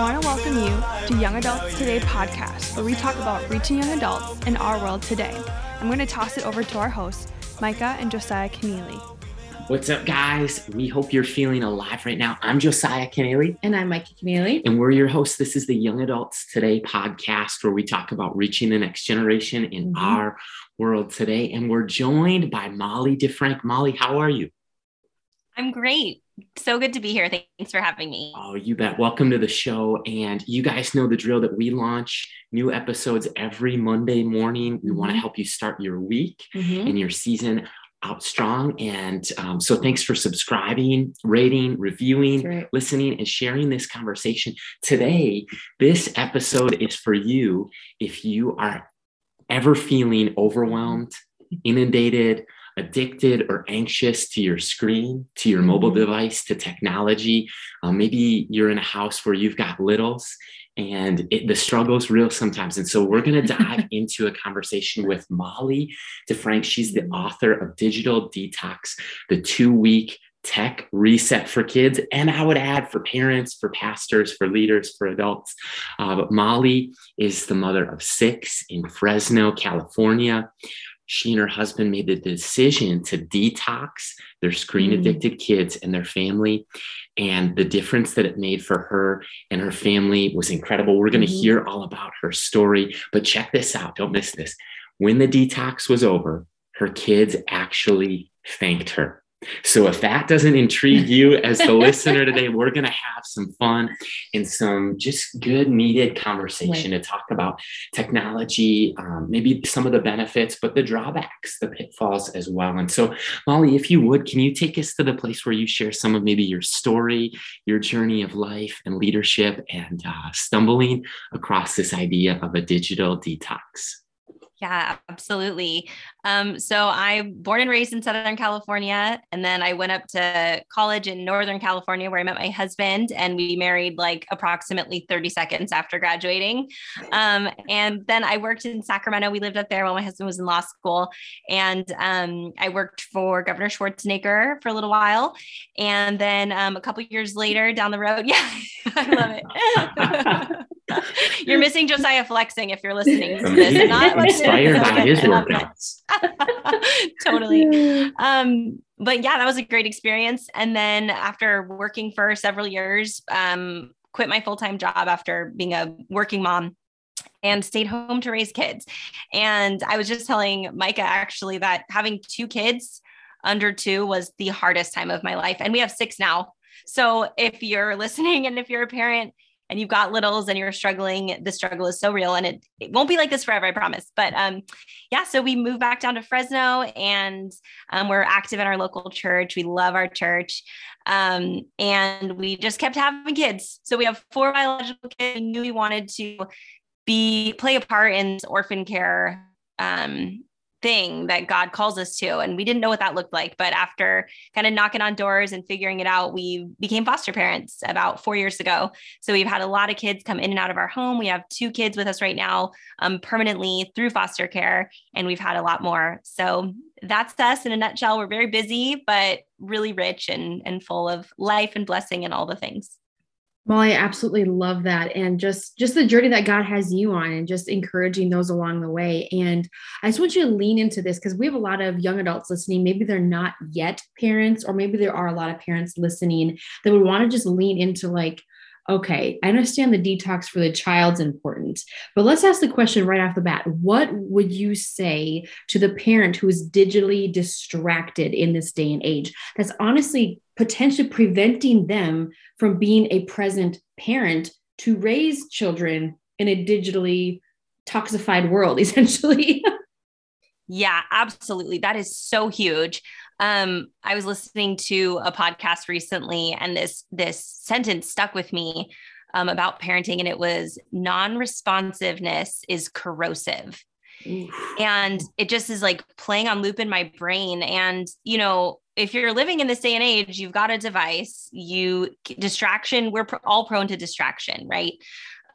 I want to welcome you to Young Adults Today podcast, where we talk about reaching young adults in our world today. I'm going to toss it over to our hosts, Micah and Josiah Keneally. What's up, guys? We hope you're feeling alive right now. I'm Josiah Keneally. And I'm Micah Keneally. And we're your hosts. This is the Young Adults Today podcast, where we talk about reaching the next generation in mm-hmm. our world today. And we're joined by Molly DeFrank. Molly, how are you? I'm great. So good to be here. Thanks for having me. Oh, you bet. Welcome to the show. And you guys know the drill that we launch new episodes every Monday morning. We mm-hmm. want to help you start your week mm-hmm. and your season out strong. And um, so thanks for subscribing, rating, reviewing, right. listening, and sharing this conversation. Today, this episode is for you if you are ever feeling overwhelmed, inundated, addicted or anxious to your screen, to your mobile mm-hmm. device, to technology. Uh, maybe you're in a house where you've got littles and it, the struggle is real sometimes. And so we're going to dive into a conversation with Molly DeFrank. She's the mm-hmm. author of Digital Detox, the two week tech reset for kids. And I would add for parents, for pastors, for leaders, for adults. Uh, but Molly is the mother of six in Fresno, California she and her husband made the decision to detox their screen addicted mm. kids and their family. And the difference that it made for her and her family was incredible. We're going to mm-hmm. hear all about her story, but check this out. Don't miss this. When the detox was over, her kids actually thanked her so if that doesn't intrigue you as the listener today, we're going to have some fun and some just good needed conversation right. to talk about technology, um, maybe some of the benefits, but the drawbacks, the pitfalls as well. And so, Molly, if you would, can you take us to the place where you share some of maybe your story, your journey of life and leadership, and uh, stumbling across this idea of a digital detox? Yeah, absolutely. Um, so I'm born and raised in Southern California, and then I went up to college in Northern California where I met my husband, and we married like approximately 30 seconds after graduating. Um, and then I worked in Sacramento. We lived up there while my husband was in law school, and um, I worked for Governor Schwarzenegger for a little while, and then um, a couple years later, down the road, yeah, I love it. you're missing Josiah flexing if you're listening to this. Not inspired by his workouts. totally. Um, but yeah, that was a great experience. And then after working for several years, um, quit my full time job after being a working mom and stayed home to raise kids. And I was just telling Micah actually that having two kids under two was the hardest time of my life. And we have six now. So if you're listening and if you're a parent, and you've got littles and you're struggling, the struggle is so real and it, it won't be like this forever, I promise. But um, yeah, so we moved back down to Fresno and um, we're active in our local church. We love our church. Um, and we just kept having kids. So we have four biological kids. We knew we wanted to be play a part in orphan care um, thing that God calls us to. And we didn't know what that looked like. But after kind of knocking on doors and figuring it out, we became foster parents about four years ago. So we've had a lot of kids come in and out of our home. We have two kids with us right now um, permanently through foster care, and we've had a lot more. So that's us in a nutshell. We're very busy, but really rich and, and full of life and blessing and all the things. Well, I absolutely love that. And just just the journey that God has you on and just encouraging those along the way. And I just want you to lean into this because we have a lot of young adults listening. Maybe they're not yet parents, or maybe there are a lot of parents listening that would want to just lean into like, okay, I understand the detox for the child's important, but let's ask the question right off the bat. What would you say to the parent who is digitally distracted in this day and age that's honestly potentially preventing them from being a present parent to raise children in a digitally toxified world, essentially? yeah, absolutely. That is so huge. Um, I was listening to a podcast recently, and this this sentence stuck with me um, about parenting, and it was non-responsiveness is corrosive. And it just is like playing on loop in my brain. And, you know, if you're living in this day and age, you've got a device, you distraction, we're all prone to distraction, right?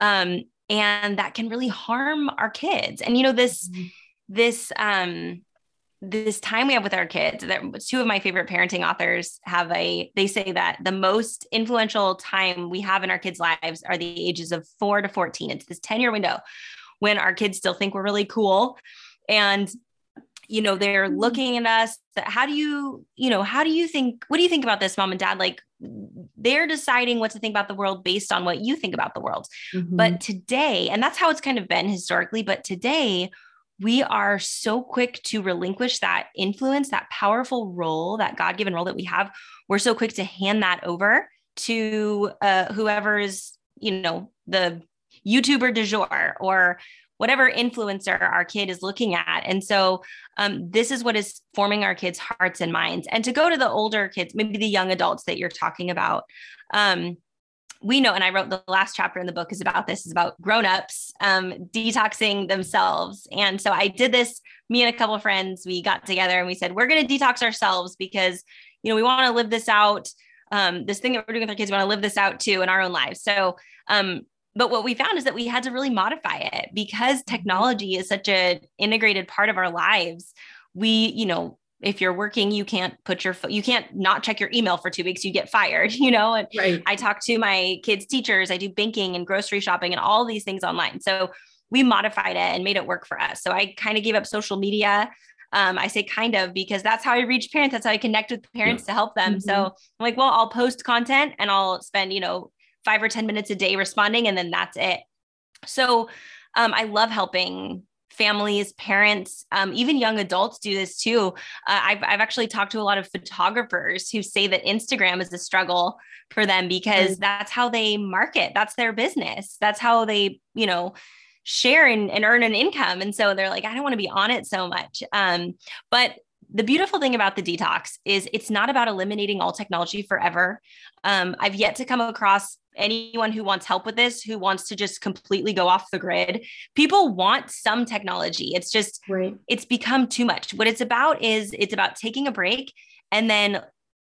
Um, and that can really harm our kids. And, you know, this, mm-hmm. this, um, this time we have with our kids that two of my favorite parenting authors have a they say that the most influential time we have in our kids lives are the ages of 4 to 14 it's this 10 year window when our kids still think we're really cool and you know they're mm-hmm. looking at us how do you you know how do you think what do you think about this mom and dad like they're deciding what to think about the world based on what you think about the world mm-hmm. but today and that's how it's kind of been historically but today we are so quick to relinquish that influence that powerful role that god-given role that we have we're so quick to hand that over to uh, whoever is you know the youtuber du jour or whatever influencer our kid is looking at. And so um, this is what is forming our kids' hearts and minds. And to go to the older kids, maybe the young adults that you're talking about, um, we know, and I wrote the last chapter in the book is about this, is about grown-ups um, detoxing themselves. And so I did this, me and a couple of friends, we got together and we said, we're going to detox ourselves because, you know, we want to live this out. Um, this thing that we're doing with our kids, we want to live this out too in our own lives. So um, but what we found is that we had to really modify it because mm-hmm. technology is such an integrated part of our lives we you know if you're working you can't put your you can't not check your email for two weeks you get fired you know and right. i talk to my kids teachers i do banking and grocery shopping and all these things online so we modified it and made it work for us so i kind of gave up social media um, I say kind of because that's how I reach parents. That's how I connect with parents yeah. to help them. Mm-hmm. So I'm like, well, I'll post content and I'll spend, you know, five or 10 minutes a day responding, and then that's it. So um, I love helping families, parents, um, even young adults do this too. Uh, I've, I've actually talked to a lot of photographers who say that Instagram is a struggle for them because mm-hmm. that's how they market, that's their business, that's how they, you know, share and, and earn an income. And so they're like, I don't want to be on it so much. Um, but the beautiful thing about the detox is it's not about eliminating all technology forever. Um, I've yet to come across anyone who wants help with this who wants to just completely go off the grid people want some technology it's just right. it's become too much what it's about is it's about taking a break and then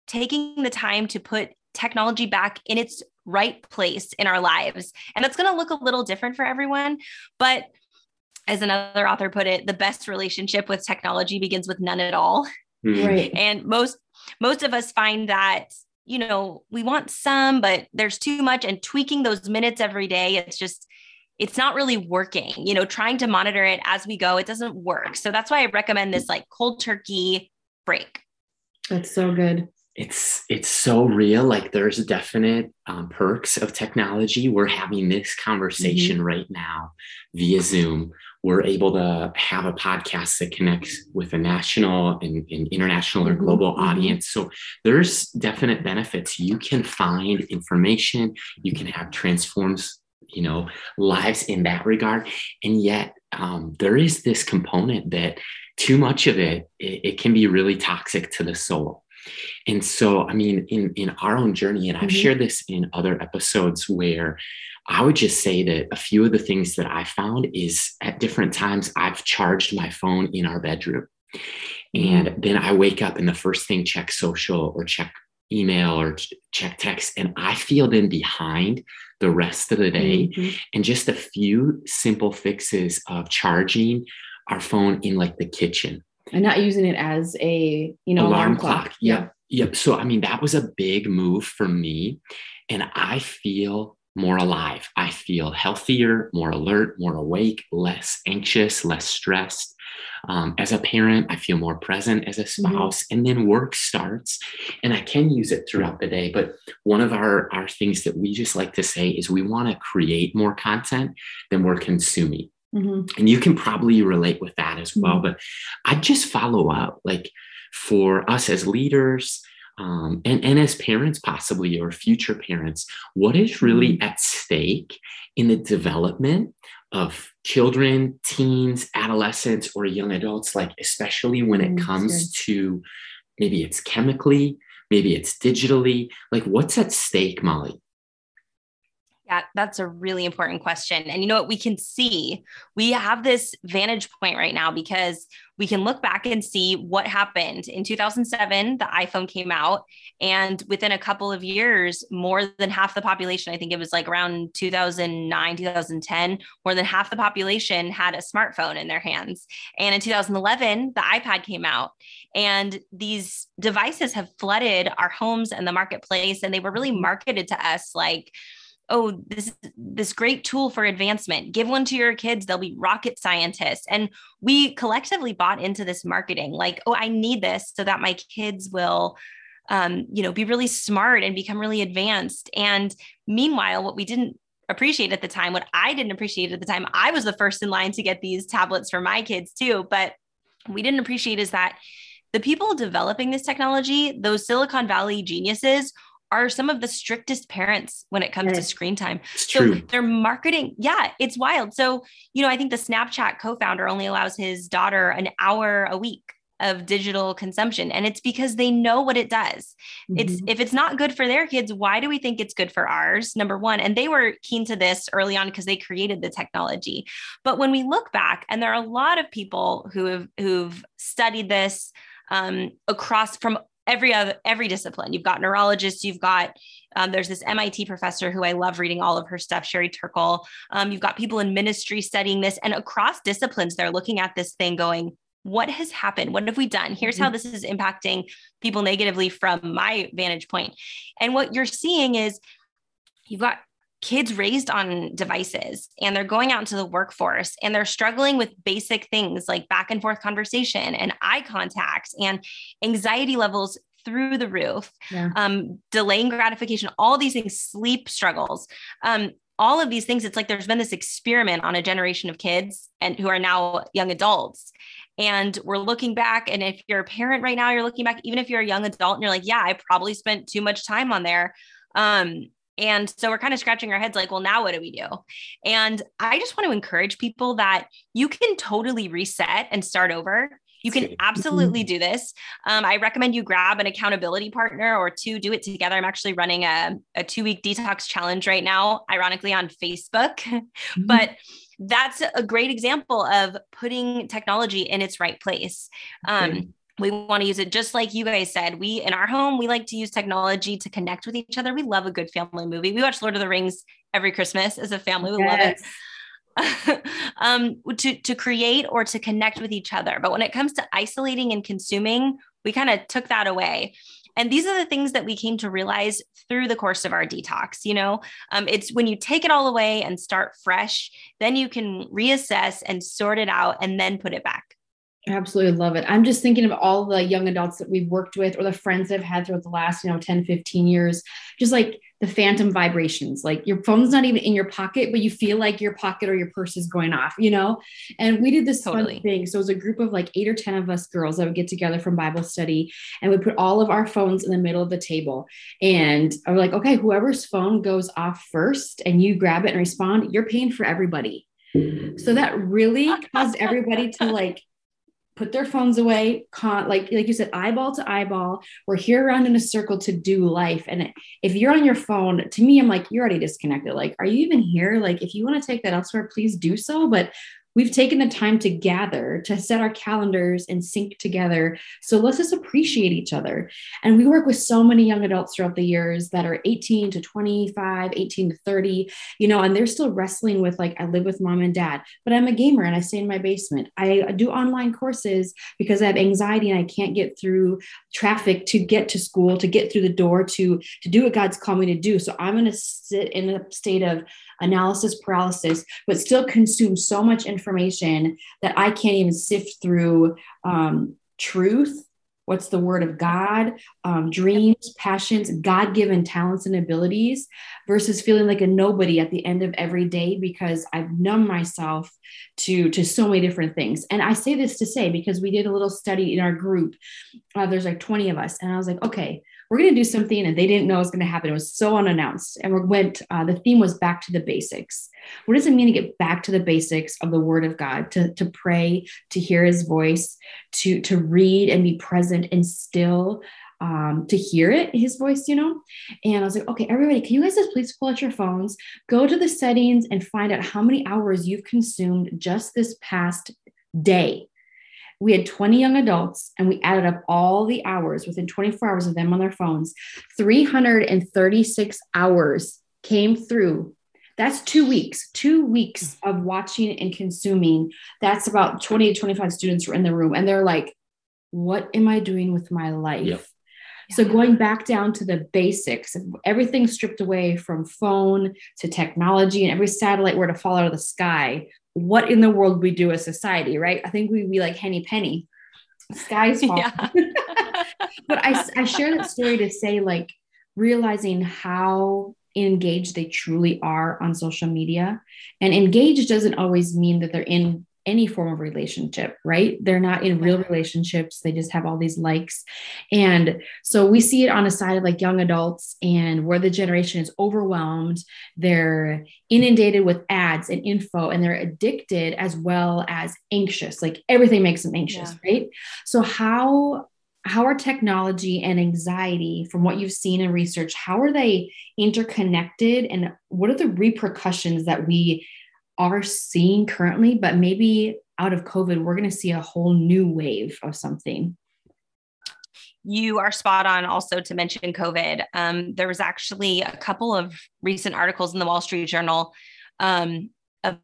taking the time to put technology back in its right place in our lives and that's going to look a little different for everyone but as another author put it the best relationship with technology begins with none at all hmm. and most most of us find that you know, we want some, but there's too much and tweaking those minutes every day. It's just, it's not really working, you know, trying to monitor it as we go, it doesn't work. So that's why I recommend this like cold turkey break. That's so good. It's it's so real. Like there's definite um, perks of technology. We're having this conversation mm-hmm. right now via Zoom we're able to have a podcast that connects with a national and, and international or mm-hmm, global mm-hmm. audience. So there's definite benefits. You can find information, you can have transforms, you know, lives in that regard. And yet um, there is this component that too much of it, it, it can be really toxic to the soul. And so, I mean, in, in our own journey, and I've mm-hmm. shared this in other episodes where I would just say that a few of the things that I found is at different times I've charged my phone in our bedroom. And mm-hmm. then I wake up and the first thing check social or check email or check text. And I feel then behind the rest of the day. Mm-hmm. And just a few simple fixes of charging our phone in like the kitchen. And not using it as a, you know, alarm, alarm clock. clock. Yep. Yep. So, I mean, that was a big move for me. And I feel more alive. I feel healthier, more alert, more awake, less anxious, less stressed. Um, as a parent, I feel more present as a mm-hmm. spouse. Mm-hmm. And then work starts, and I can use it throughout the day. But one of our, our things that we just like to say is we want to create more content than we're consuming. Mm-hmm. And you can probably relate with that as well. Mm-hmm. But I just follow up like for us as leaders, um, and, and as parents, possibly or future parents, what is really mm-hmm. at stake in the development of children, teens, adolescents, or young adults, like especially when it mm, comes to maybe it's chemically, maybe it's digitally, like what's at stake, Molly? Yeah, that's a really important question. And you know what? We can see we have this vantage point right now because we can look back and see what happened. In 2007, the iPhone came out, and within a couple of years, more than half the population, I think it was like around 2009, 2010, more than half the population had a smartphone in their hands. And in 2011, the iPad came out, and these devices have flooded our homes and the marketplace, and they were really marketed to us like, oh this this great tool for advancement. Give one to your kids. They'll be rocket scientists. And we collectively bought into this marketing like oh i need this so that my kids will um, you know be really smart and become really advanced. And meanwhile what we didn't appreciate at the time what i didn't appreciate at the time i was the first in line to get these tablets for my kids too but we didn't appreciate is that the people developing this technology those silicon valley geniuses are some of the strictest parents when it comes to screen time. It's so true. they're marketing. Yeah, it's wild. So, you know, I think the Snapchat co founder only allows his daughter an hour a week of digital consumption and it's because they know what it does. Mm-hmm. It's if it's not good for their kids, why do we think it's good for ours? Number 1, and they were keen to this early on because they created the technology. But when we look back and there are a lot of people who have who've studied this um, across from every other every discipline. You've got neurologists you've got um, there's this mit professor who i love reading all of her stuff sherry turkle. Um, you've got people in ministry studying this and across disciplines they're looking at this thing going what has happened? What have we done? Here's how mm-hmm. this is impacting people negatively from my vantage point. And what you're seeing is you've got kids raised on devices and they're going out into the workforce and they're struggling with basic things like back and forth conversation and eye contact and anxiety levels through the roof, yeah. um, delaying gratification, all these things, sleep struggles. Um, all of these things, it's like there's been this experiment on a generation of kids and who are now young adults. And we're looking back. And if you're a parent right now, you're looking back, even if you're a young adult and you're like, yeah, I probably spent too much time on there. Um, and so we're kind of scratching our heads like, well, now what do we do? And I just want to encourage people that you can totally reset and start over. You can mm-hmm. absolutely do this. Um, I recommend you grab an accountability partner or two, do it together. I'm actually running a, a two week detox challenge right now, ironically on Facebook. Mm-hmm. but that's a great example of putting technology in its right place. Um, we want to use it. Just like you guys said we in our home we like to use technology to connect with each other. We love a good family movie. We watch lord of the rings every christmas as a family. We yes. love it. Um, to, to create or to connect with each other. But when it comes to isolating and consuming we kind of took that away. And these are the things that we came to realize through the course of our detox you know? Um, it's when you take it all away and start fresh then you can reassess and sort it out and then put it back Absolutely love it. I'm just thinking of all the young adults that we've worked with or the friends I've had throughout the last, you know, 10, 15 years, just like the phantom vibrations. Like your phone's not even in your pocket, but you feel like your pocket or your purse is going off, you know? And we did this totally. fun thing. So it was a group of like eight or 10 of us girls that would get together from Bible study and we put all of our phones in the middle of the table. And I was like, okay, whoever's phone goes off first and you grab it and respond, you're paying for everybody. So that really caused everybody to like put their phones away con- like like you said eyeball to eyeball. We're here around in a circle to do life. And if you're on your phone to me i'm like you're already disconnected. Like are you even here? Like if you want to take that elsewhere please do so. But we've taken the time to gather to set our calendars and sync together. So let's just appreciate each other. And we work with so many young adults throughout the years that are 18 to 25 18 to 30 you know and they're still wrestling with like i live with mom and dad but i'm a gamer and i stay in my basement. I do online courses because i have anxiety and i can't get through traffic to get to school to get through the door to to do what god's called me to do. So i'm going to sit in a state of analysis paralysis, but still consume so much information that I can't even sift through um, truth. What's the word of God, um, dreams, passions, God given talents and abilities versus feeling like a nobody at the end of every day because I've numbed myself to, to so many different things. And I say this to say because we did a little study in our group. Uh, there's like 20 of us. And I was like, okay, we're going to do something and they didn't know it was going to happen. It was so unannounced. And we went, uh, the theme was back to the basics. What does it mean to get back to the basics of the word of God, to, to pray, to hear his voice, to, to read and be present and still um, to hear it, his voice, you know. And I was like, okay, everybody, can you guys just please pull out your phones, go to the settings, and find out how many hours you've consumed just this past day. We had 20 young adults and we added up all the hours within 24 hours of them on their phones. 336 hours came through. That's two weeks, two weeks of watching and consuming. That's about 20 to 25 students were in the room and they're like, what am I doing with my life? Yep. So going back down to the basics, everything stripped away from phone to technology and every satellite were to fall out of the sky, what in the world we do as society, right? I think we'd be like Henny Penny. Sky's falling. Yeah. but I, I share that story to say like realizing how engaged they truly are on social media. And engaged doesn't always mean that they're in any form of relationship, right? They're not in real relationships. They just have all these likes. And so we see it on a side of like young adults and where the generation is overwhelmed. They're inundated with ads and info and they're addicted as well as anxious. Like everything makes them anxious, yeah. right? So how how are technology and anxiety from what you've seen in research how are they interconnected and what are the repercussions that we are seeing currently, but maybe out of COVID, we're going to see a whole new wave of something. You are spot on also to mention COVID. Um, there was actually a couple of recent articles in the Wall Street Journal um,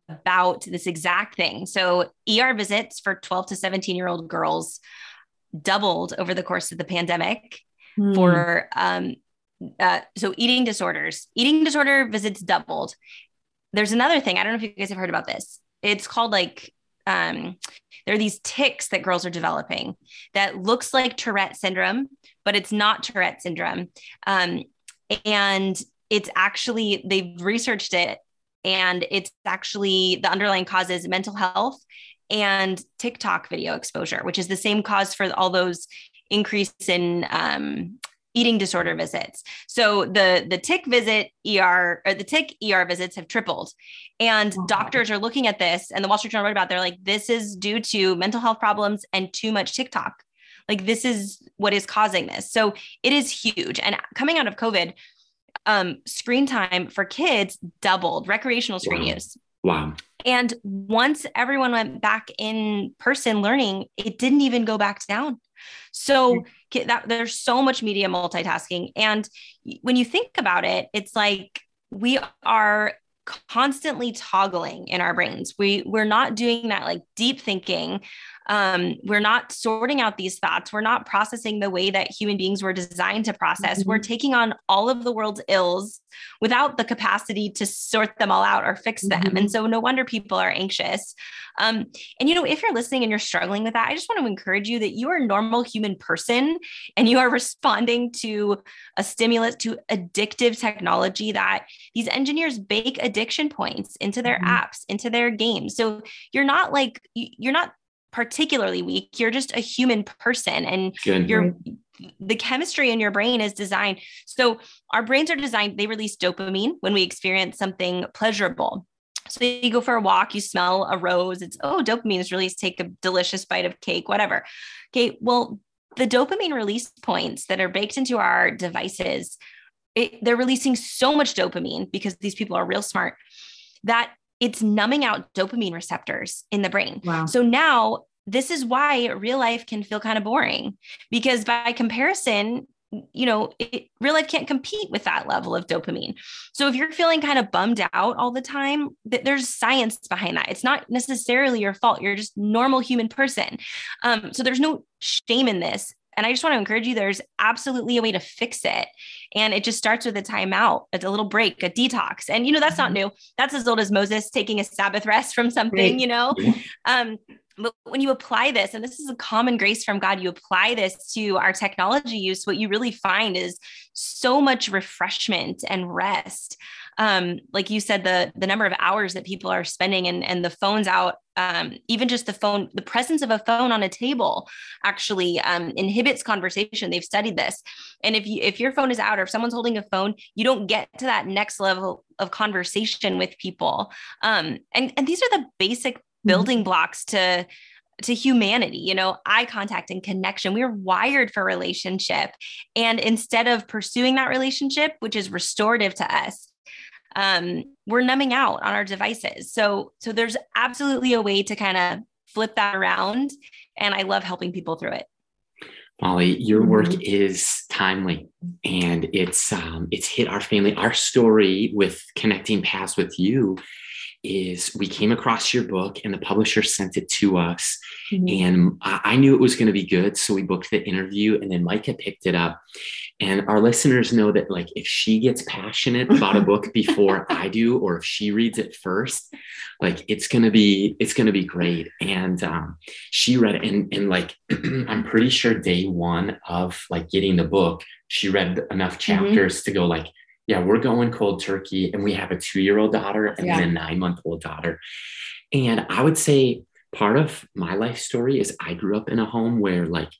about this exact thing. So, ER visits for 12 to 17 year old girls doubled over the course of the pandemic hmm. for um, uh, so eating disorders eating disorder visits doubled there's another thing. I don't know if you guys have heard about this. It's called like um, there are these tics that girls are developing that looks like Tourette syndrome, but it's not Tourette syndrome. Um, and it's actually they've researched it, and it's actually the underlying causes mental health and TikTok video exposure, which is the same cause for all those increase in um, eating disorder visits. So the the tic visit ER or the tic ER visits have tripled. And oh. doctors are looking at this and the Wall Street Journal wrote about they're like this is due to mental health problems and too much TikTok. Like this is what is causing this. So it is huge. And coming out of COVID, um, screen time for kids doubled, recreational screen wow. use. Wow. And once everyone went back in person learning, it didn't even go back down. So that there's so much media multitasking. And when you think about it, it's like we are constantly toggling in our brains. We we're not doing that like deep thinking um, we're not sorting out these thoughts. We're not processing the way that human beings were designed to process. Mm-hmm. We're taking on all of the world's ills without the capacity to sort them all out or fix them. Mm-hmm. And so, no wonder people are anxious. Um, and, you know, if you're listening and you're struggling with that, I just want to encourage you that you are a normal human person and you are responding to a stimulus, to addictive technology that these engineers bake addiction points into their mm-hmm. apps, into their games. So, you're not like, you're not particularly weak. You're just a human person and Good. you're the chemistry in your brain is designed. So our brains are designed, they release dopamine when we experience something pleasurable. So you go for a walk, you smell a rose, it's oh, dopamine is released, take a delicious bite of cake, whatever. Okay, well, the dopamine release points that are baked into our devices, it, they're releasing so much dopamine because these people are real smart that it's numbing out dopamine receptors in the brain. Wow. So now this is why real life can feel kind of boring because by comparison, you know, it, real life can't compete with that level of dopamine. So if you're feeling kind of bummed out all the time, th- there's science behind that. It's not necessarily your fault. You're just normal human person. Um, so there's no shame in this. And I just want to encourage you there's absolutely a way to fix it. And it just starts with a timeout, a little break, a detox. And, you know, that's not mm-hmm. new. That's as old as Moses taking a Sabbath rest from something, you know? Um, but when you apply this, and this is a common grace from God, you apply this to our technology use, what you really find is so much refreshment and rest. Um, like you said, the the number of hours that people are spending and, and the phones out, um, even just the phone, the presence of a phone on a table actually um, inhibits conversation. They've studied this. And if you if your phone is out or if someone's holding a phone, you don't get to that next level of conversation with people. Um, and, and these are the basic Mm-hmm. building blocks to to humanity, you know, eye contact and connection. We're wired for relationship. And instead of pursuing that relationship, which is restorative to us, um, we're numbing out on our devices. So, so there's absolutely a way to kind of flip that around. And I love helping people through it. Molly, your work mm-hmm. is timely and it's um, it's hit our family. Our story with connecting paths with you is we came across your book and the publisher sent it to us mm-hmm. and I, knew it was going to be good so we booked the interview and then micah picked it up and our listeners know that like if she gets passionate about a book before i do or if she reads it first like it's going to be it's going to be great and um, she read it and, and like i'm pretty sure day one of like getting the book she read enough mm-hmm. chapters mm-hmm. to go like yeah, we're going cold turkey and we have a two year old daughter and yeah. a nine month old daughter. And I would say part of my life story is I grew up in a home where like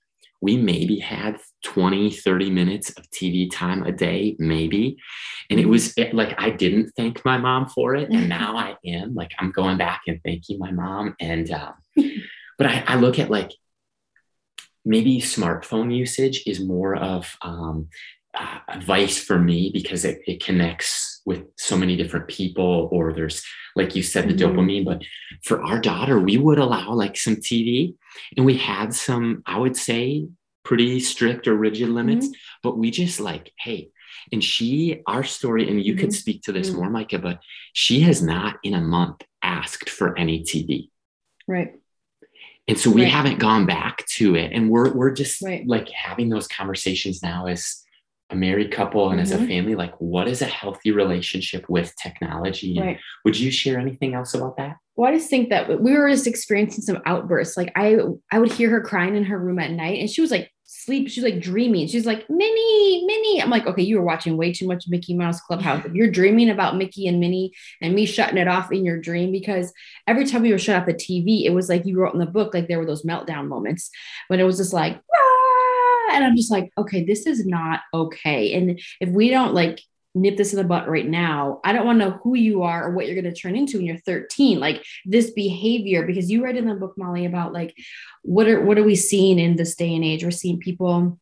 we maybe had 20, 30 minutes of TV time a day, maybe. And it was it, like I didn't thank my mom for it. And now I am like, I'm going back and thanking my mom. And, uh, but I, I look at like, maybe smartphone usage is more of um, advice for me because it, it connects with so many different people or there's like you said the mm-hmm. dopamine but for our daughter we would allow like some tv and we had some i would say pretty strict or rigid limits mm-hmm. but we just like hey and she our story and you mm-hmm. could speak to this mm-hmm. more micah but she has not in a month asked for any tv right and so we right. haven't gone back to it and we're we're just right. like having those conversations now as a married couple and mm-hmm. as a mm-hmm. family like what is a healthy relationship with technology right. would you share anything else about that well i just think that we were just experiencing some outbursts like i i would hear her crying in her room at night and she was like sleep she's like dreaming she's like minnie minnie i'm like okay you were watching way too much mickey mouse clubhouse if you're dreaming about mickey and minnie and me shutting it off in your dream because every time we were shut off the tv it was like you wrote in the book like there were those meltdown moments when it was just like ah! And I'm just like, okay, this is not okay. And if we don't like nip this in the butt right now, I don't want to know who you are or what you're going to turn into when you're 13. Like this behavior, because you read in the book, Molly, about like what are what are we seeing in this day and age? We're seeing people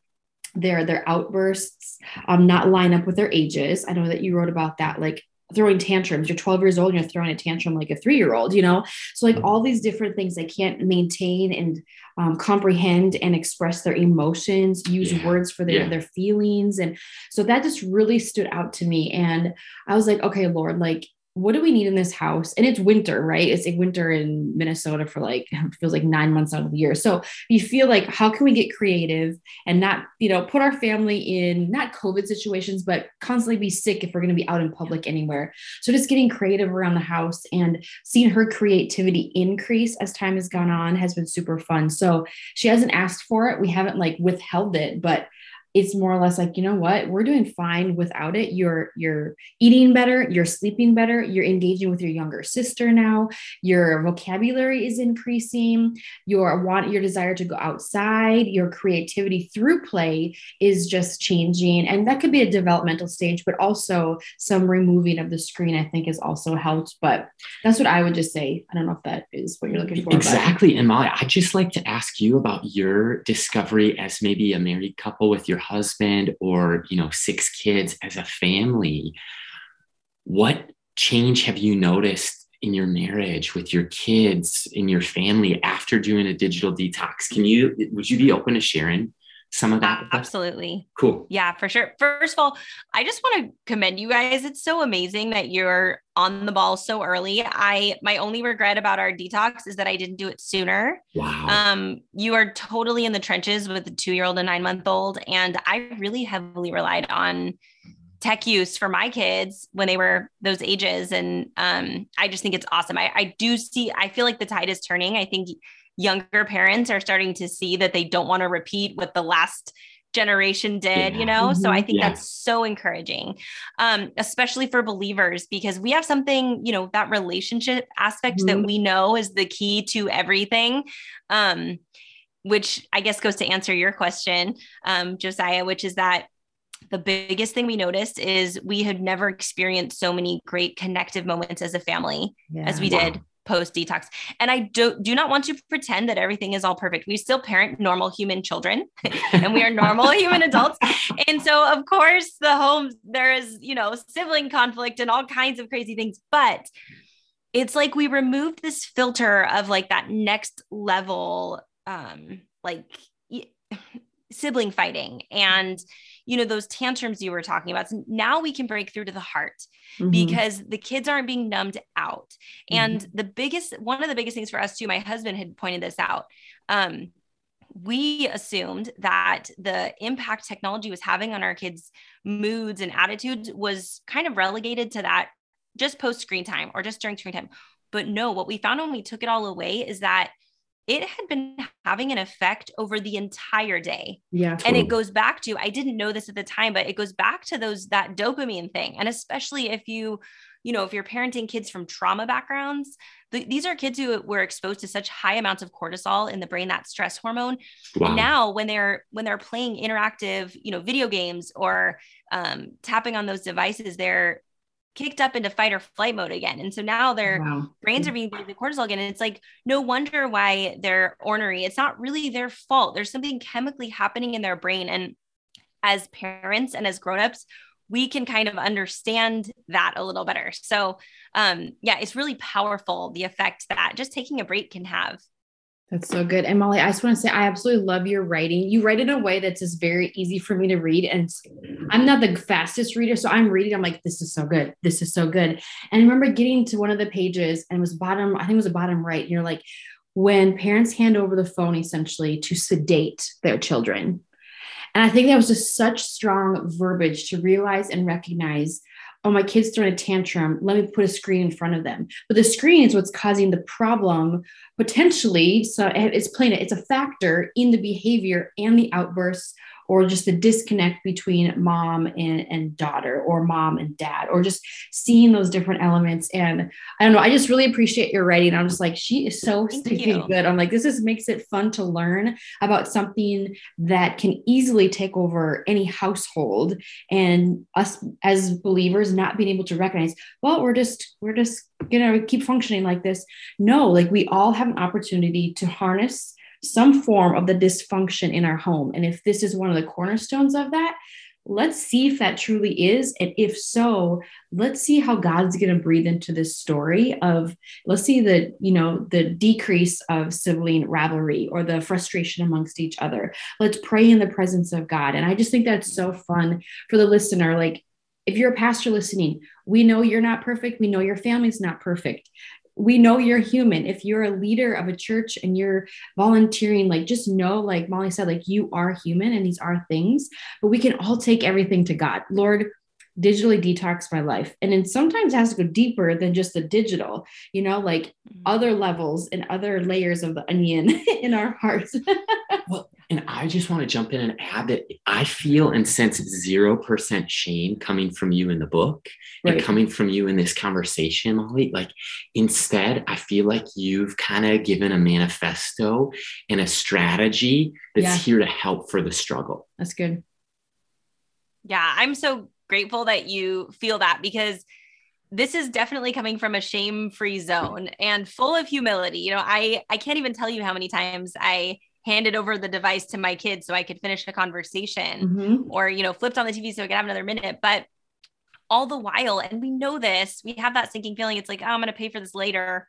their their outbursts um not line up with their ages. I know that you wrote about that. Like throwing tantrums. You're 12 years old and you're throwing a tantrum like a three year old, you know? So, like, all these different things they can't maintain and um, comprehend and express their emotions, use yeah. words for their, yeah. their feelings. And so that just really stood out to me. And I was like, okay, Lord, like, what do we need in this house? And it's winter, right? It's like winter in Minnesota for like feels like nine months out of the year. So you feel like how can we get creative and not, you know, put our family in not COVID situations, but constantly be sick if we're going to be out in public anywhere. So just getting creative around the house and seeing her creativity increase as time has gone on has been super fun. So she hasn't asked for it. We haven't like withheld it, but it's more or less like you know what? We're doing fine without it. You're you're eating better you're sleeping better you're engaging with your younger sister now your vocabulary is increasing your want your desire to go outside your creativity through play is just changing. And that could be a developmental stage but also some removing of the screen i think has also helped. But that's what i would just say. I don't know if that is what you're looking for exactly. But. and molly i'd just like to ask you about your discovery as maybe a married couple with your husband or you know six kids as a family what change have you noticed in your marriage with your kids in your family after doing a digital detox? Can you would you be open to sharing some of that? Absolutely. Cool. Yeah, for sure. First of all, I just want to commend you guys. It's so amazing that you're on the ball so early. I my only regret about our detox is that I didn't do it sooner. Wow. Um, you are totally in the trenches with the two-year-old and nine-month-old. And I really heavily relied on tech use for my kids when they were those ages. And um, I just think it's awesome. I, I do see, I feel like the tide is turning. I think younger parents are starting to see that they don't want to repeat what the last generation did yeah. you know mm-hmm. so i think yeah. that's so encouraging um especially for believers because we have something you know that relationship aspect mm-hmm. that we know is the key to everything um which i guess goes to answer your question um josiah which is that the biggest thing we noticed is we had never experienced so many great connective moments as a family yeah. as we wow. did post detox. And I do, do not want to pretend that everything is all perfect. We still parent normal human children and we are normal human adults. And so, of course, the home, there is, you know, sibling conflict and all kinds of crazy things. But it's like we removed this filter of like that next level, um, like sibling fighting and you know those tantrums you were talking about so now we can break through to the heart mm-hmm. because the kids aren't being numbed out mm-hmm. and the biggest one of the biggest things for us too my husband had pointed this out um, we assumed that the impact technology was having on our kids moods and attitudes was kind of relegated to that just post screen time or just during screen time but no what we found when we took it all away is that it had been having an effect over the entire day. Yeah. Totally. And it goes back to, I didn't know this at the time, but it goes back to those, that dopamine thing. And especially if you, you know, if you're parenting kids from trauma backgrounds, the, these are kids who were exposed to such high amounts of cortisol in the brain, that stress hormone. Wow. And now when they're, when they're playing interactive, you know, video games or um, tapping on those devices, they're kicked up into fight or flight mode again. And so now their wow. brains are being the cortisol again. And it's like, no wonder why they're ornery. It's not really their fault. There's something chemically happening in their brain. And as parents and as grown-ups, we can kind of understand that a little better. So um, yeah, it's really powerful the effect that just taking a break can have. That's so good. And Molly, I just want to say I absolutely love your writing. You write in a way that's just very easy for me to read. And I'm not the fastest reader. So I'm reading, I'm like, this is so good. This is so good. And I remember getting to one of the pages and it was bottom, I think it was the bottom right. And you're like, when parents hand over the phone essentially to sedate their children. And I think that was just such strong verbiage to realize and recognize oh, my kid's throwing a tantrum. Let me put a screen in front of them. But the screen is what's causing the problem potentially. So it's playing it, it's a factor in the behavior and the outbursts or just the disconnect between mom and, and daughter or mom and dad or just seeing those different elements. And i don't know i just really appreciate your writing. I'm just like she is so good. I'm like this is makes it fun to learn about something that can easily take over any household and us as believers not being able to recognize well we're just we're just gonna keep functioning like this. No like we all have an opportunity to harness some form of the dysfunction in our home. And if this is one of the cornerstones of that, let's see if that truly is. And if so, let's see how God's going to breathe into this story of, let's see the, you know, the decrease of sibling rivalry or the frustration amongst each other. Let's pray in the presence of God. And I just think that's so fun for the listener. Like, if you're a pastor listening, we know you're not perfect. We know your family's not perfect we know you're human. If you're a leader of a church and you're volunteering, like just know, like Molly said, like you are human and these are things, but we can all take everything to God. Lord, digitally detox my life. And then sometimes it has to go deeper than just the digital, you know, like mm-hmm. other levels and other layers of the onion in our hearts. well, and I just want to jump in and add that I feel and sense 0% shame coming from you in the book right. and coming from you in this conversation, Molly. Like, instead, I feel like you've kind of given a manifesto and a strategy that's yeah. here to help for the struggle. That's good. Yeah, I'm so grateful that you feel that because this is definitely coming from a shame-free zone and full of humility. You know, I I can't even tell you how many times I handed over the device to my kids so I could finish a conversation mm-hmm. or, you know, flipped on the TV so I could have another minute. But all the while, and we know this, we have that sinking feeling. It's like, oh, I'm going to pay for this later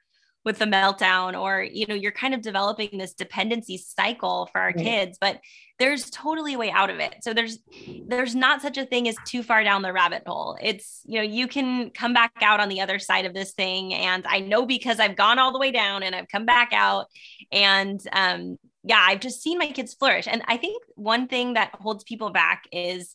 with the meltdown, or, you know, you're kind of developing this dependency cycle for our right. kids, but there's totally a way out of it. So there's, there's not such a thing as too far down the rabbit hole. It's, you know, you can come back out on the other side of this thing. And I know because I've gone all the way down and I've come back out and, um, yeah, I've just seen my kids flourish. And I think one thing that holds people back is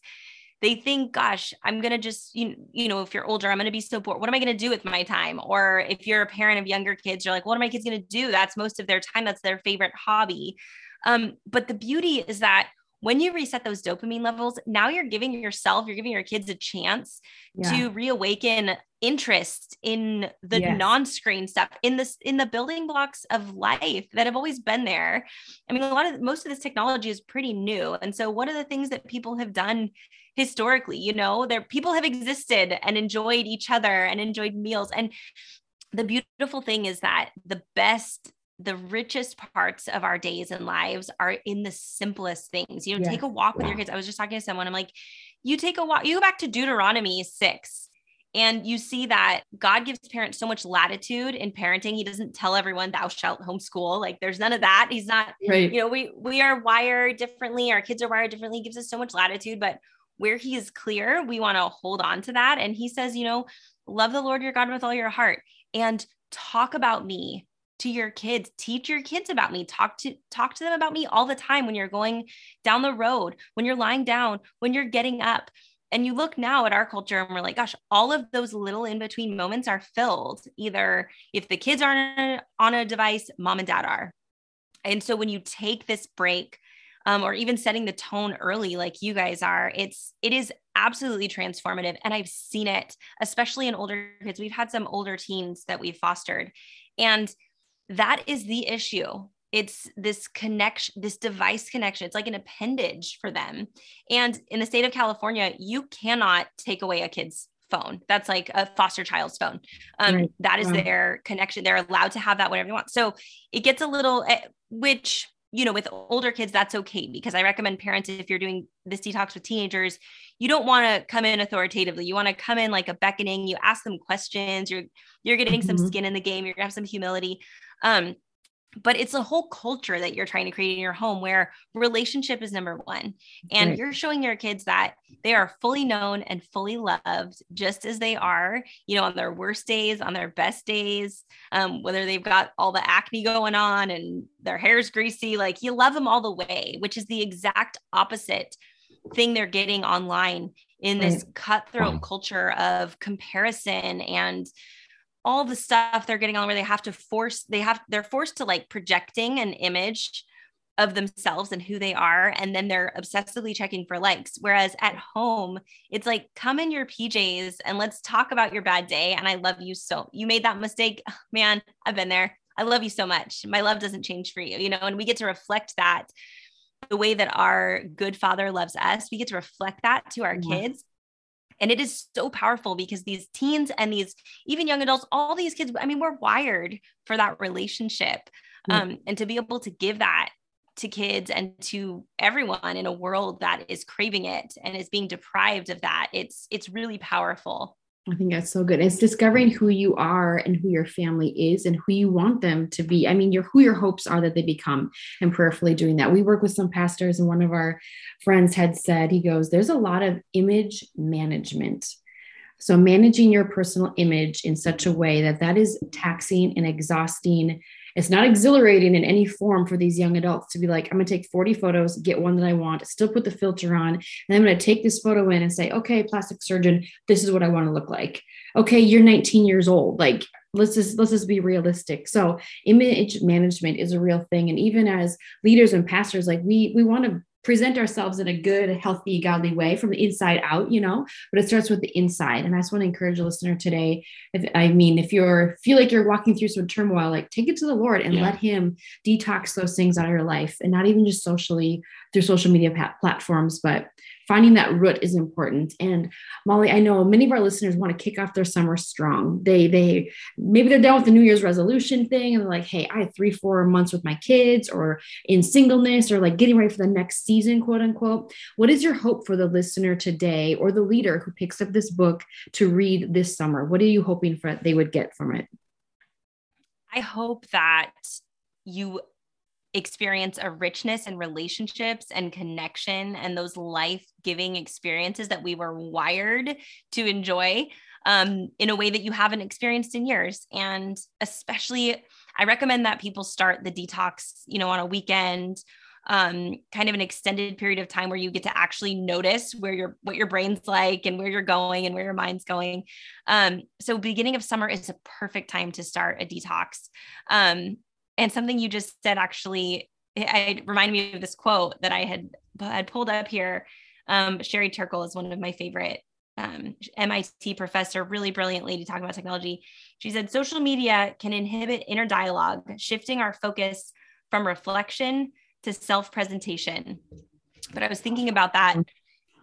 they think, gosh, I'm going to just, you, you know, if you're older, I'm going to be so bored. What am I going to do with my time? Or if you're a parent of younger kids, you're like, what are my kids going to do? That's most of their time. That's their favorite hobby. Um, but the beauty is that when you reset those dopamine levels, now you're giving yourself, you're giving your kids a chance yeah. to reawaken interest in the yes. non-screen stuff, in this in the building blocks of life that have always been there. I mean, a lot of most of this technology is pretty new. And so one of the things that people have done historically, you know, there people have existed and enjoyed each other and enjoyed meals. And the beautiful thing is that the best the richest parts of our days and lives are in the simplest things. You know, take a walk with your kids. I was just talking to someone, I'm like, you take a walk, you go back to Deuteronomy 6 and you see that God gives parents so much latitude in parenting. He doesn't tell everyone thou shalt homeschool. Like there's none of that. He's not, right. you know, we we are wired differently. Our kids are wired differently. He gives us so much latitude, but where he is clear, we want to hold on to that. And he says, you know, love the Lord your God with all your heart and talk about me to your kids teach your kids about me talk to talk to them about me all the time when you're going down the road when you're lying down when you're getting up. And you look now at our culture and we're like gosh all of those little in between moments are filled either if the kids aren't on a device mom and dad are. And so when you take this break um, or even setting the tone early like you guys are it's it is absolutely transformative and i've seen it especially in older kids. We've had some older teens that we've fostered. And that is the issue. It's this connection this device connection. It's like an appendage for them. And in the state of california you cannot take away a kid's phone. That's like a foster child's phone. Um, right. that is their connection. They're allowed to have that whenever they want. So it gets a little eh, which you know with older kids that's okay because i recommend parents if you're doing this detox with teenagers you don't want to come in authoritatively. You want to come in like a beckoning. You ask them questions. You're you're getting mm-hmm. some skin in the game. You're gonna have some humility um, but it's a whole culture that you're trying to create in your home where relationship is number one and right. you're showing your kids that they are fully known and fully loved just as they are you know on their worst days on their best days um, whether they've got all the acne going on and their hair's greasy like you love them all the way which is the exact opposite thing they're getting online in this right. cutthroat culture of comparison and all the stuff they're getting on where they have to force they have they're forced to like projecting an image of themselves and who they are and then they're obsessively checking for likes whereas at home it's like come in your PJs and let's talk about your bad day and I love you so you made that mistake man I've been there I love you so much my love doesn't change for you you know and we get to reflect that the way that our good father loves us we get to reflect that to our yeah. kids and it is so powerful because these teens and these even young adults, all these kids, I mean, we're wired for that relationship. Um, and to be able to give that to kids and to everyone in a world that is craving it and is being deprived of that, it's it's really powerful. I think that's so good. It's discovering who you are and who your family is and who you want them to be. I mean, your who your hopes are that they become and prayerfully doing that. We work with some pastors, and one of our friends had said, he goes, There's a lot of image management. So managing your personal image in such a way that that is taxing and exhausting it's not exhilarating in any form for these young adults to be like, I'm going to take 40 photos, get one that I want, still put the filter on, and I'm going to take this photo in and say, okay, plastic surgeon, this is what I want to look like. Okay, you're 19 years old. Like, let's just let's just be realistic so image management is a real thing and even as leaders and pastors like we we want to present ourselves in a good, healthy, godly way from the inside out, you know, but it starts with the inside. And I just want to encourage a listener today. If, I mean, if you're feel like you're walking through some turmoil, like take it to the Lord and yeah. let him detox those things out of your life and not even just socially through social media platforms, but finding that root is important. And Molly, I know many of our listeners want to kick off their summer strong. They they maybe they're done with the New Year's resolution thing and they're like, hey, I had three, four months with my kids or in singleness or like getting ready for the next season, quote unquote. What is your hope for the listener today or the leader who picks up this book to read this summer? What are you hoping for they would get from it? I hope that you experience a richness in relationships and connection and those life giving experiences that we were wired to enjoy um, in a way that you haven't experienced in years. And especially, I recommend that people start the detox, you know, on a weekend um, kind of an extended period of time where you get to actually notice where your what your brain's like and where you're going and where your mind's going. Um, so beginning of summer is a perfect time to start a detox. Um, and something you just said actually it, reminded me of this quote that I had had pulled up here. Um, Sherry Turkle is one of my favorite um, MIT professor, really brilliant lady talking about technology. She said social media can inhibit inner dialogue, shifting our focus from reflection to self presentation. But I was thinking about that.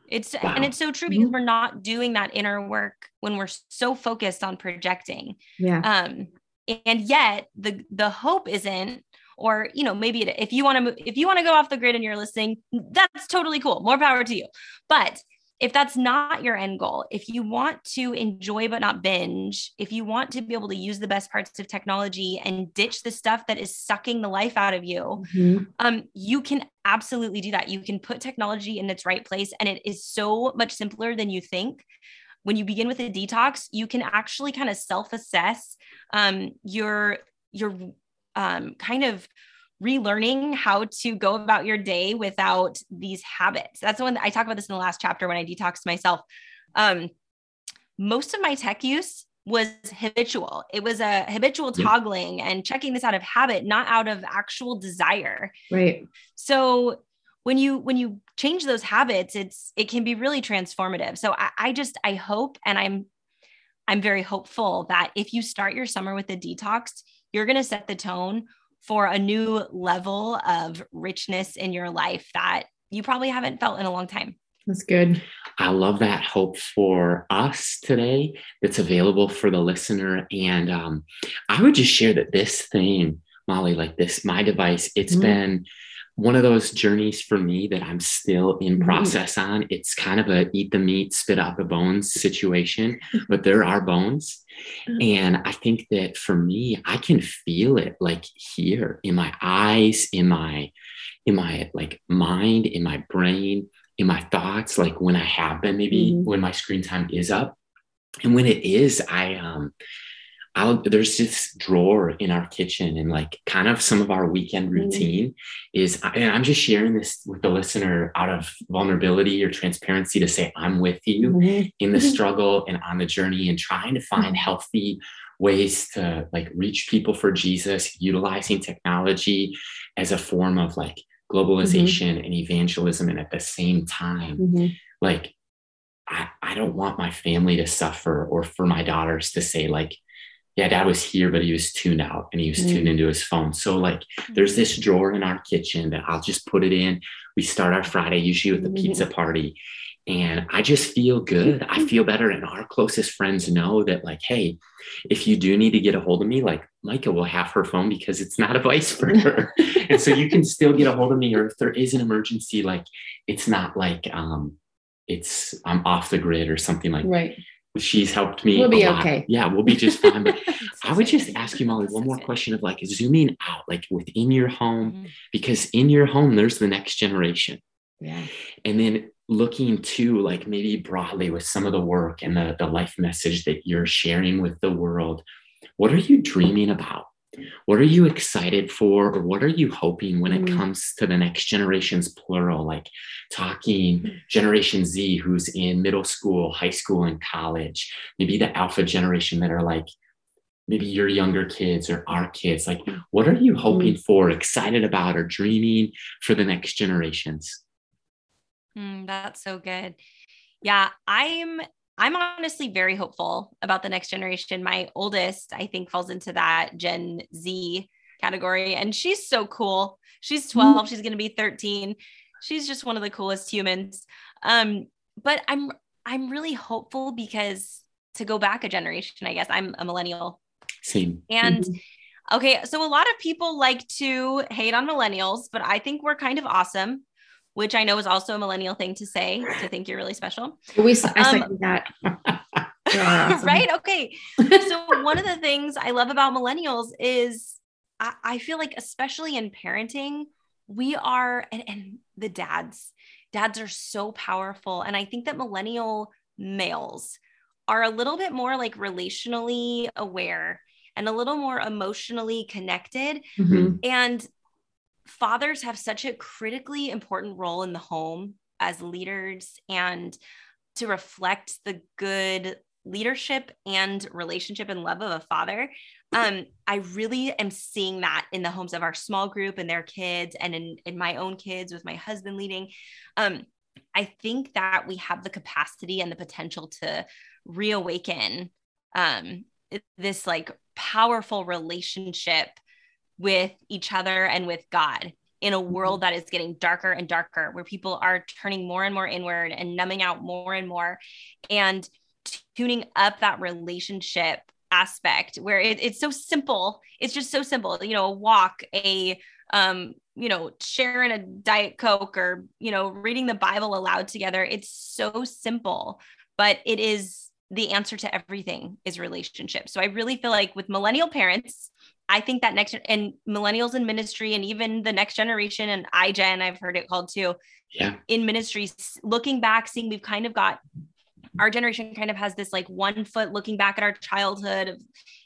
It's wow. and it's so true because mm-hmm. we're not doing that inner work when we're so focused on projecting. Yeah. Um, and yet the the hope isn't or you know maybe it, if you want to if you want to go off the grid and you're listening that's totally cool more power to you. But if that's not your end goal if you want to enjoy but not binge if you want to be able to use the best parts of technology and ditch the stuff that is sucking the life out of you mm-hmm. um, you can absolutely do that. You can put technology in its right place and it is so much simpler than you think when you begin with a detox you can actually kind of self-assess um, your your um, kind of relearning how to go about your day without these habits. That's the one that I talk about this in the last chapter when I detoxed myself. Um, most of my tech use was habitual. It was a habitual toggling and checking this out of habit, not out of actual desire. Right. So when you when you change those habits, it's it can be really transformative. So I, I just I hope and I'm I'm very hopeful that if you start your summer with a detox, you're going to set the tone for a new level of richness in your life that you probably haven't felt in a long time. That's good. I love that hope for us today that's available for the listener. And um, I would just share that this thing, Molly, like this, my device, it's mm-hmm. been one of those journeys for me that I'm still in mm-hmm. process on. It's kind of a eat the meat, spit out the bones situation, but there are bones. Mm-hmm. And I think that for me, I can feel it like here in my eyes, in my, in my like mind, in my brain, in my thoughts, like when I have been, maybe mm-hmm. when my screen time is up. And when it is, I um I'll, there's this drawer in our kitchen and like kind of some of our weekend mm-hmm. routine mm-hmm. is and i'm just sharing this with the listener out of vulnerability or transparency to say i'm with you mm-hmm. in the mm-hmm. struggle and on the journey and trying to find mm-hmm. healthy ways to like reach people for jesus utilizing technology as a form of like globalization mm-hmm. and evangelism and at the same time like I, I don't want my family to suffer or for my daughters to say like yeah, dad was here, but he was tuned out and he was mm. tuned into his phone. So, like, there's this drawer in our kitchen that I'll just put it in. We start our Friday usually with a pizza mm-hmm. party. And I just feel good. I feel better. And our closest friends know that, like, hey, if you do need to get a hold of me, like Micah will have her phone because it's not a vice for her. and so you can still get a hold of me. Or if there is an emergency, like it's not like um it's I'm off the grid or something like right she's helped me. We'll be okay. Yeah, we'll be just fine. But I would just ask you, Molly, one more question of like zooming out, like within your home, mm-hmm. because in your home, there's the next generation. Yeah. And then looking to like maybe broadly with some of the work and the, the life message that you're sharing with the world, what are you dreaming about? What are you excited for or what are you hoping when it mm. comes to the next generations plural like talking mm. generation z who's in middle school high school and college maybe the alpha generation that are like maybe your younger kids or our kids like what are you hoping mm. for excited about or dreaming for the next generations mm, that's so good yeah i'm I'm honestly very hopeful about the next generation. My oldest, I think, falls into that Gen Z category, and she's so cool. She's mm-hmm. 12, she's going to be 13. She's just one of the coolest humans. Um, but I'm I'm really hopeful because to go back a generation, I guess I'm a millennial. Same. And mm-hmm. okay, so a lot of people like to hate on millennials, but I think we're kind of awesome which I know is also a millennial thing to say to think you're really special. We I um, that. awesome. right? Okay. So one of the things I love about millennials is I, I feel like, especially in parenting, we are and, and the dads, dads are so powerful. And I think that millennial males are a little bit more like relationally aware and a little more emotionally connected. Mm-hmm. And fathers have such a critically important role in the home as leaders and to reflect the good leadership and relationship and love of a father. Um, I really am seeing that in the homes of our small group and their kids and in, in my own kids with my husband leading. Um, I think that we have the capacity and the potential to reawaken um, this like powerful relationship with each other and with God in a mm-hmm. world that is getting darker and darker, where people are turning more and more inward and numbing out more and more and tuning up that relationship aspect where it, it's so simple. It's just so simple. You know, a walk, a um, you know, sharing a diet coke or you know, reading the Bible aloud together. It's so simple, but it is the answer to everything is relationship. So I really feel like with millennial parents, I think that next and millennials in ministry and even the next generation and iGen, I've heard it called too. Yeah. In ministries, looking back, seeing we've kind of got our generation kind of has this like one foot looking back at our childhood of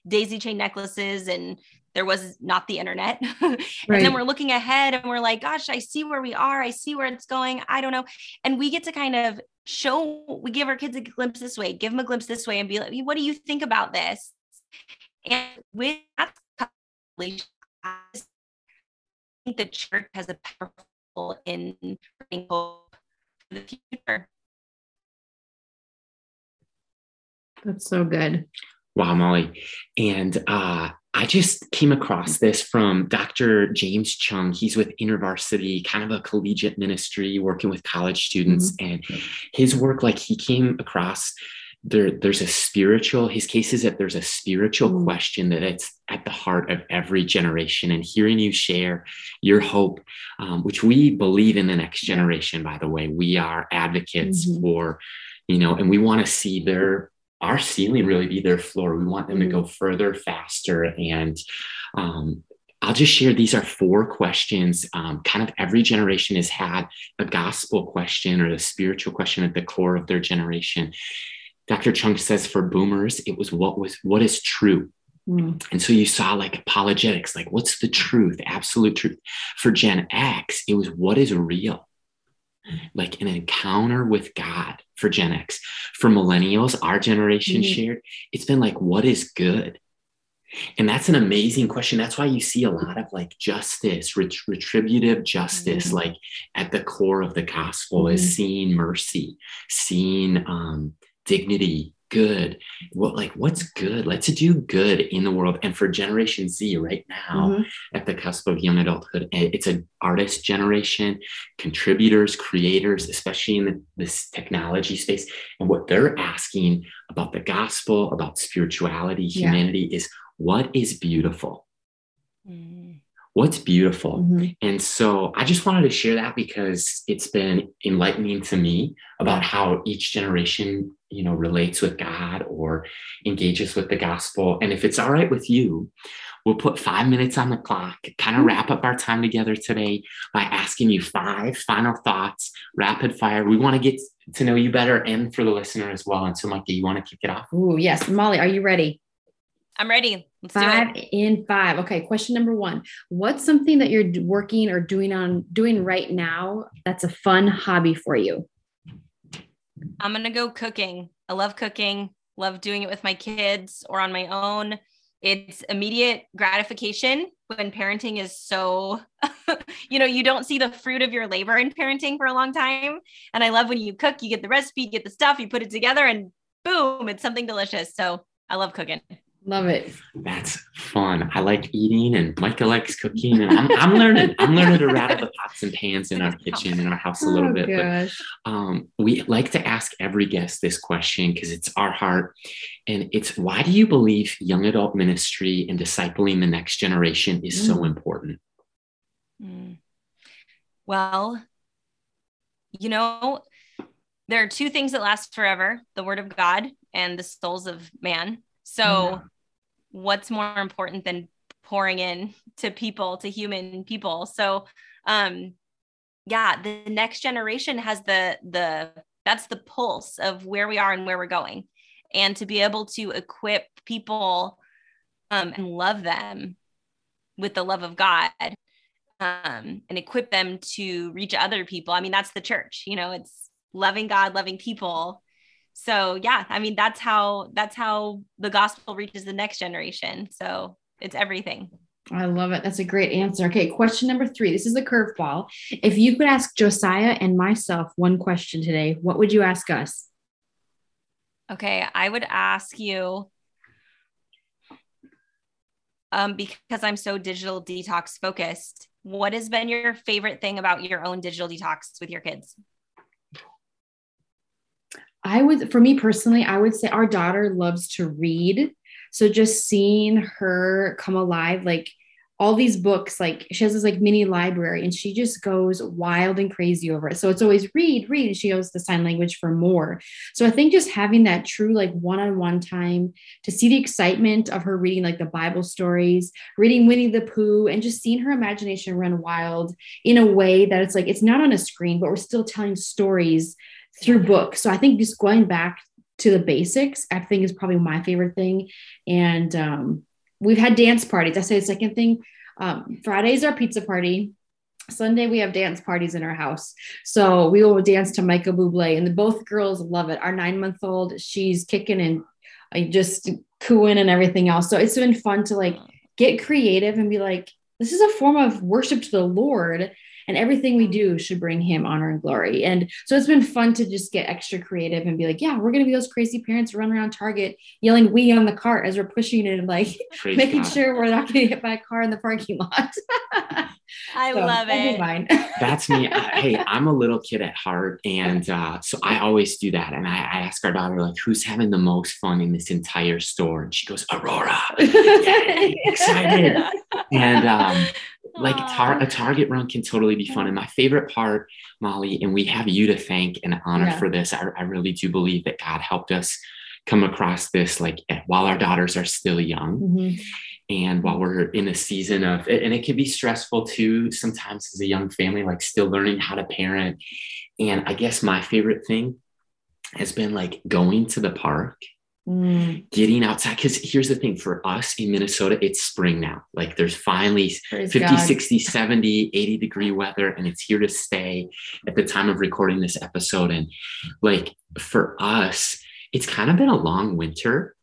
daisy chain necklaces and there was not the internet. and right. then we're looking ahead and we're like, gosh, I see where we are. I see where it's going. I don't know. And we get to kind of show, we give our kids a glimpse this way, give them a glimpse this way and be like, what do you think about this? And with that, I think the church has a powerful in bringing hope for the future. That's so good. Wow, Molly. And uh, I just came across this from Dr. James Chung. He's with InterVarsity, kind of a collegiate ministry working with college students. Mm-hmm. And his work, like he came across there, there's a spiritual, his case is that there's a spiritual mm-hmm. question that it's at the heart of every generation. And hearing you share your hope, um, which we believe in the next generation, by the way, we are advocates mm-hmm. for, you know, and we want to see their our ceiling really be their floor. We want them to go mm-hmm. further, faster. And um, I'll just share these are four questions. Um, kind of every generation has had a gospel question or a spiritual question at the core of their generation. Dr. Chung says for boomers, it was what was what is true. Mm. And so you saw like apologetics, like what's the truth, absolute truth. For Gen X, it was what is real like an encounter with God for Gen X. For millennials, our generation mm-hmm. shared, it's been like, what is good? And that's an amazing question. That's why you see a lot of like justice, ret- retributive justice, mm-hmm. like at the core of the gospel mm-hmm. is seeing mercy, seeing um, dignity, good what like what's good let's do good in the world and for generation z right now mm-hmm. at the cusp of young adulthood it's an artist generation contributors creators especially in the, this technology space and what they're asking about the gospel about spirituality humanity yeah. is what is beautiful mm what's beautiful. Mm-hmm. And so I just wanted to share that because it's been enlightening to me about how each generation, you know, relates with God or engages with the gospel. And if it's all right with you, we'll put five minutes on the clock, kind of mm-hmm. wrap up our time together today by asking you five final thoughts, rapid fire. We want to get to know you better and for the listener as well. And so, Micah, you want to kick it off? Ooh, yes. Molly, are you ready? I'm ready. Let's five in five. Okay. Question number one. What's something that you're working or doing on doing right now that's a fun hobby for you? I'm gonna go cooking. I love cooking, love doing it with my kids or on my own. It's immediate gratification when parenting is so, you know, you don't see the fruit of your labor in parenting for a long time. And I love when you cook, you get the recipe, you get the stuff, you put it together, and boom, it's something delicious. So I love cooking. Love it. That's fun. I like eating, and Micah likes cooking, and I'm, I'm learning. I'm learning to rattle the pots and pans in our kitchen in our house a little oh, bit. Gosh. But um, we like to ask every guest this question because it's our heart, and it's why do you believe young adult ministry and discipling the next generation is mm. so important? Mm. Well, you know, there are two things that last forever: the Word of God and the souls of man. So. What's more important than pouring in to people to human people. So um yeah the next generation has the the that's the pulse of where we are and where we're going. And to be able to equip people um, and love them with the love of god um, and equip them to reach other people. I mean that's the church you know it's loving god loving people so yeah i mean that's how that's how the gospel reaches the next generation so it's everything I love it. That's a great answer. Okay, question number three. This is a curveball. If you could ask Josiah and myself one question today, what would you ask us? Okay, I would ask you um, because I'm so digital detox focused, what has been your favorite thing about your own digital detox with your kids? I would, for me personally, I would say our daughter loves to read. So just seeing her come alive, like all these books like she has this like mini library and she just goes wild and crazy over it. So it's always read read. And she knows the sign language for more. So i think just having that true like one-on-one time to see the excitement of her reading like the bible stories reading winnie the pooh and just seeing her imagination run wild in a way that it's like it's not on a screen but we're still telling stories through books so i think just going back to the basics i think is probably my favorite thing and um we've had dance parties. I say the second thing. Um, Friday's our pizza party. Sunday we have dance parties in our house. So we will dance to Michael Bublé, and the, both girls love it. Our nine month old, she's kicking and uh, just cooing and everything else. So it's been fun to like get creative and be like, this is a form of worship to the Lord and everything we do should bring him honor and glory. And so it's been fun to just get extra creative and be like, yeah, we're going to be those crazy parents run around Target yelling we on the cart as we're pushing it and like Praise making God. sure we're not getting hit by a car in the parking lot. I so, love it. That's me. I, hey, I'm a little kid at heart. And uh, so I always do that. And I, I, ask our daughter, like, who's having the most fun in this entire store? And she goes, Aurora. Yay, excited. and um, like tar- a target run can totally be fun. And my favorite part, Molly, and we have you to thank and honor yeah. for this. I, I really do believe that God helped us come across this like eh, while our daughters are still young. Mm-hmm. And while we're in a season of, and it can be stressful too, sometimes as a young family, like still learning how to parent. And I guess my favorite thing has been like going to the park Mm. getting outside because here's the thing for us in minnesota it's spring now. Like there's finally Praise 50 God. 60 70 80 degree weather and it's here to stay at the time of recording this episode. And like for us it's kind of been a long winter.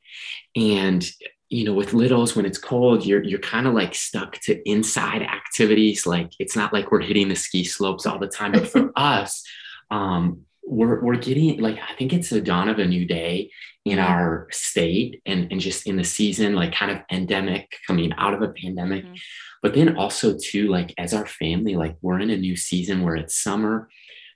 And you know with littles when it's cold you're you're kind of like stuck to inside activities. Like it's not like we're hitting the ski slopes all the time. But for us um we're we're getting like I think it's the dawn of a new day in our state and, and just in the season, like kind of endemic coming out of a pandemic. Mm-hmm. But then also too, like as our family, like we're in a new season where it's summer,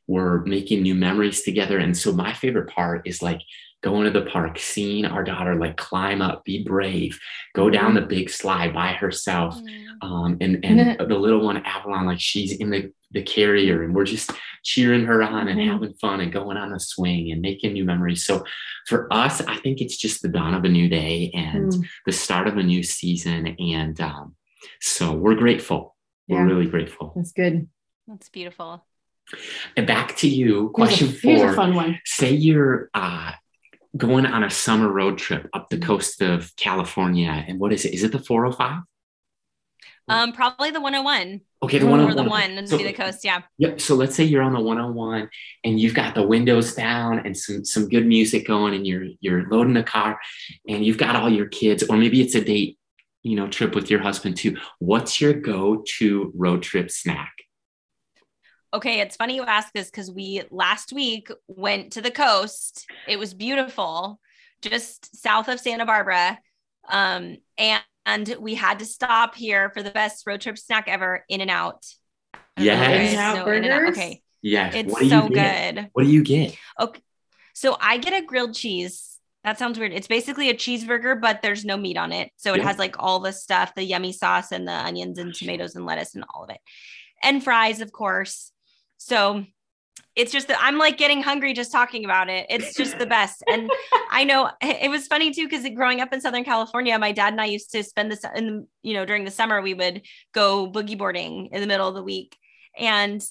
we're making new memories together. And so my favorite part is like going to the park, seeing our daughter like climb up, be brave, go down mm-hmm. the big slide by herself. Mm-hmm. Um, and and the little one, Avalon, like she's in the, the carrier and we're just cheering her on and mm-hmm. having fun and going on a swing and making new memories. So for us, I think it's just the dawn of a new day and mm. the start of a new season. And um, so we're grateful. We're yeah. really grateful. That's good. That's beautiful. And back to you. Question here's a, here's four. A fun one. Say you're uh, going on a summer road trip up the mm. coast of California. And what is it? Is it the 405? Um, probably the 101. Okay, the 101. Or the one so, the coast, yeah. Yep. So let's say you're on the 101 and you've got the windows down and some some good music going and you're you're loading the car and you've got all your kids, or maybe it's a date, you know, trip with your husband too. What's your go-to road trip snack? Okay, it's funny you ask this because we last week went to the coast. It was beautiful, just south of Santa Barbara. Um, and and we had to stop here for the best road trip snack ever In-N-Out. Yes. In-N-Out burgers? Okay. Yeah it's so good. What do you get? Okay so i get a grilled cheese. That sounds weird. It's basically a cheeseburger but there's no meat on it. So it yeah. has like all the stuff the yummy sauce and the onions and tomatoes and lettuce and all of it. And fries of course so it's just that I'm like getting hungry just talking about it. It's just the best. And I know it was funny too, because growing up in Southern California, my dad and I used to spend this in, you know, during the summer, we would go boogie boarding in the middle of the week. And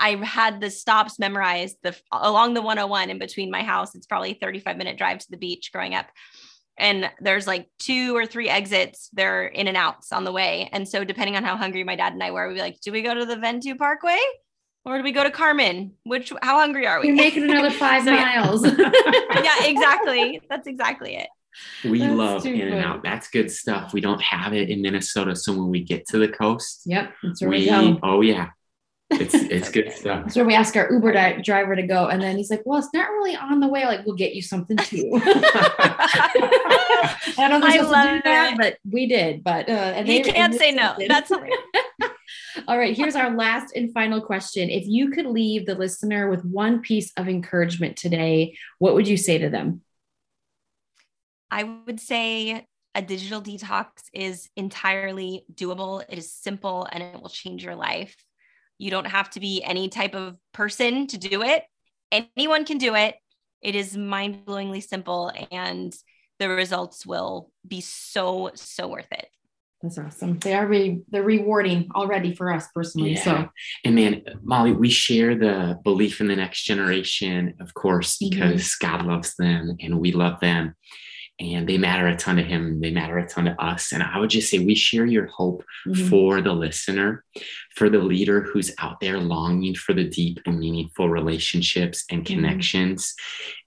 I had the stops memorized the along the 101 in between my house. It's probably 35 minute drive to the beach growing up. And there's like two or three exits, they're In-N-Outs on the way. And so depending on how hungry my dad and I were, we'd be like, do we go to the Ventu Parkway? Or do we go to Carmen? Which how hungry are we? You're making another five so, miles. yeah, exactly. That's exactly it. We That's love In-N-Out. That's good stuff. We don't have it in Minnesota. So when we get to the coast, yep, we, we go. Oh yeah. It's it's good stuff. That's where we ask our Uber di- driver to go, and then he's like, "Well, it's not really on the way. Like, we'll get you something too." I don't know if we're to do that, but we did. But uh, and he they, can't say no. That's all right, here's our last and final question. If you could leave the listener with one piece of encouragement today, what would you say to them? I would say a digital detox is entirely doable. It is simple and it will change your life. You don't have to be any type of person to do it. Anyone can do it. It is mind blowingly simple and the results will be so, so worth it. That's awesome. They are really they're rewarding already for us personally. Yeah. So and man, Molly, we share the belief in the next generation, of course, mm-hmm. because mm-hmm. God loves them and we love them and they matter a ton to him. They matter a ton to us. And I would just say we share your hope mm-hmm. for the listener, for the leader who's out there longing for the deep and meaningful relationships and mm-hmm. connections.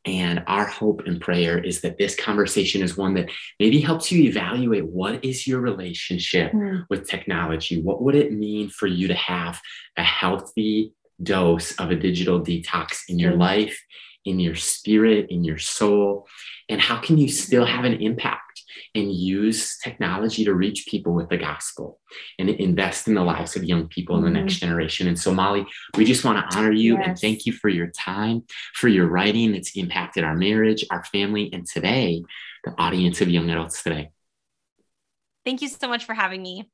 Mm-hmm. And our hope and prayer is that this conversation is one that maybe helps you evaluate what is your relationship mm-hmm. with technology? What would it mean for you to have a healthy dose of a digital detox in your life? In your spirit, in your soul? And how can you still have an impact and use technology to reach people with the gospel and invest in the lives of young people in the next mm-hmm. generation? And so, Molly, we just want to honor you yes. and thank you for your time, for your writing It's impacted our marriage, our family, and today, the audience of young adults today. Thank you so much for having me.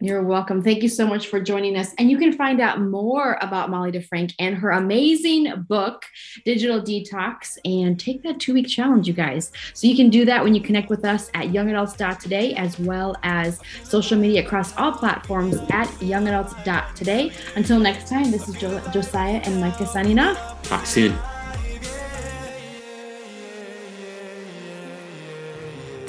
You're welcome. Thank you so much for joining us. And you can find out more about Molly DeFrank and her amazing book, Digital Detox, and take that two week challenge, you guys. So you can do that when you connect with us at youngadults.today, as well as social media across all platforms at youngadults.today. Until next time, this is jo- Josiah and Micah signing off. Talk soon.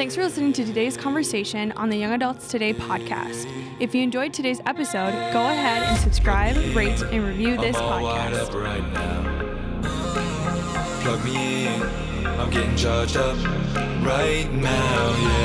Thanks for listening to today's conversation on the Young Adults Today podcast. If you enjoyed today's episode, go ahead and subscribe, rate, and review this podcast. Right Plug me in, I'm getting charged up right now, yeah.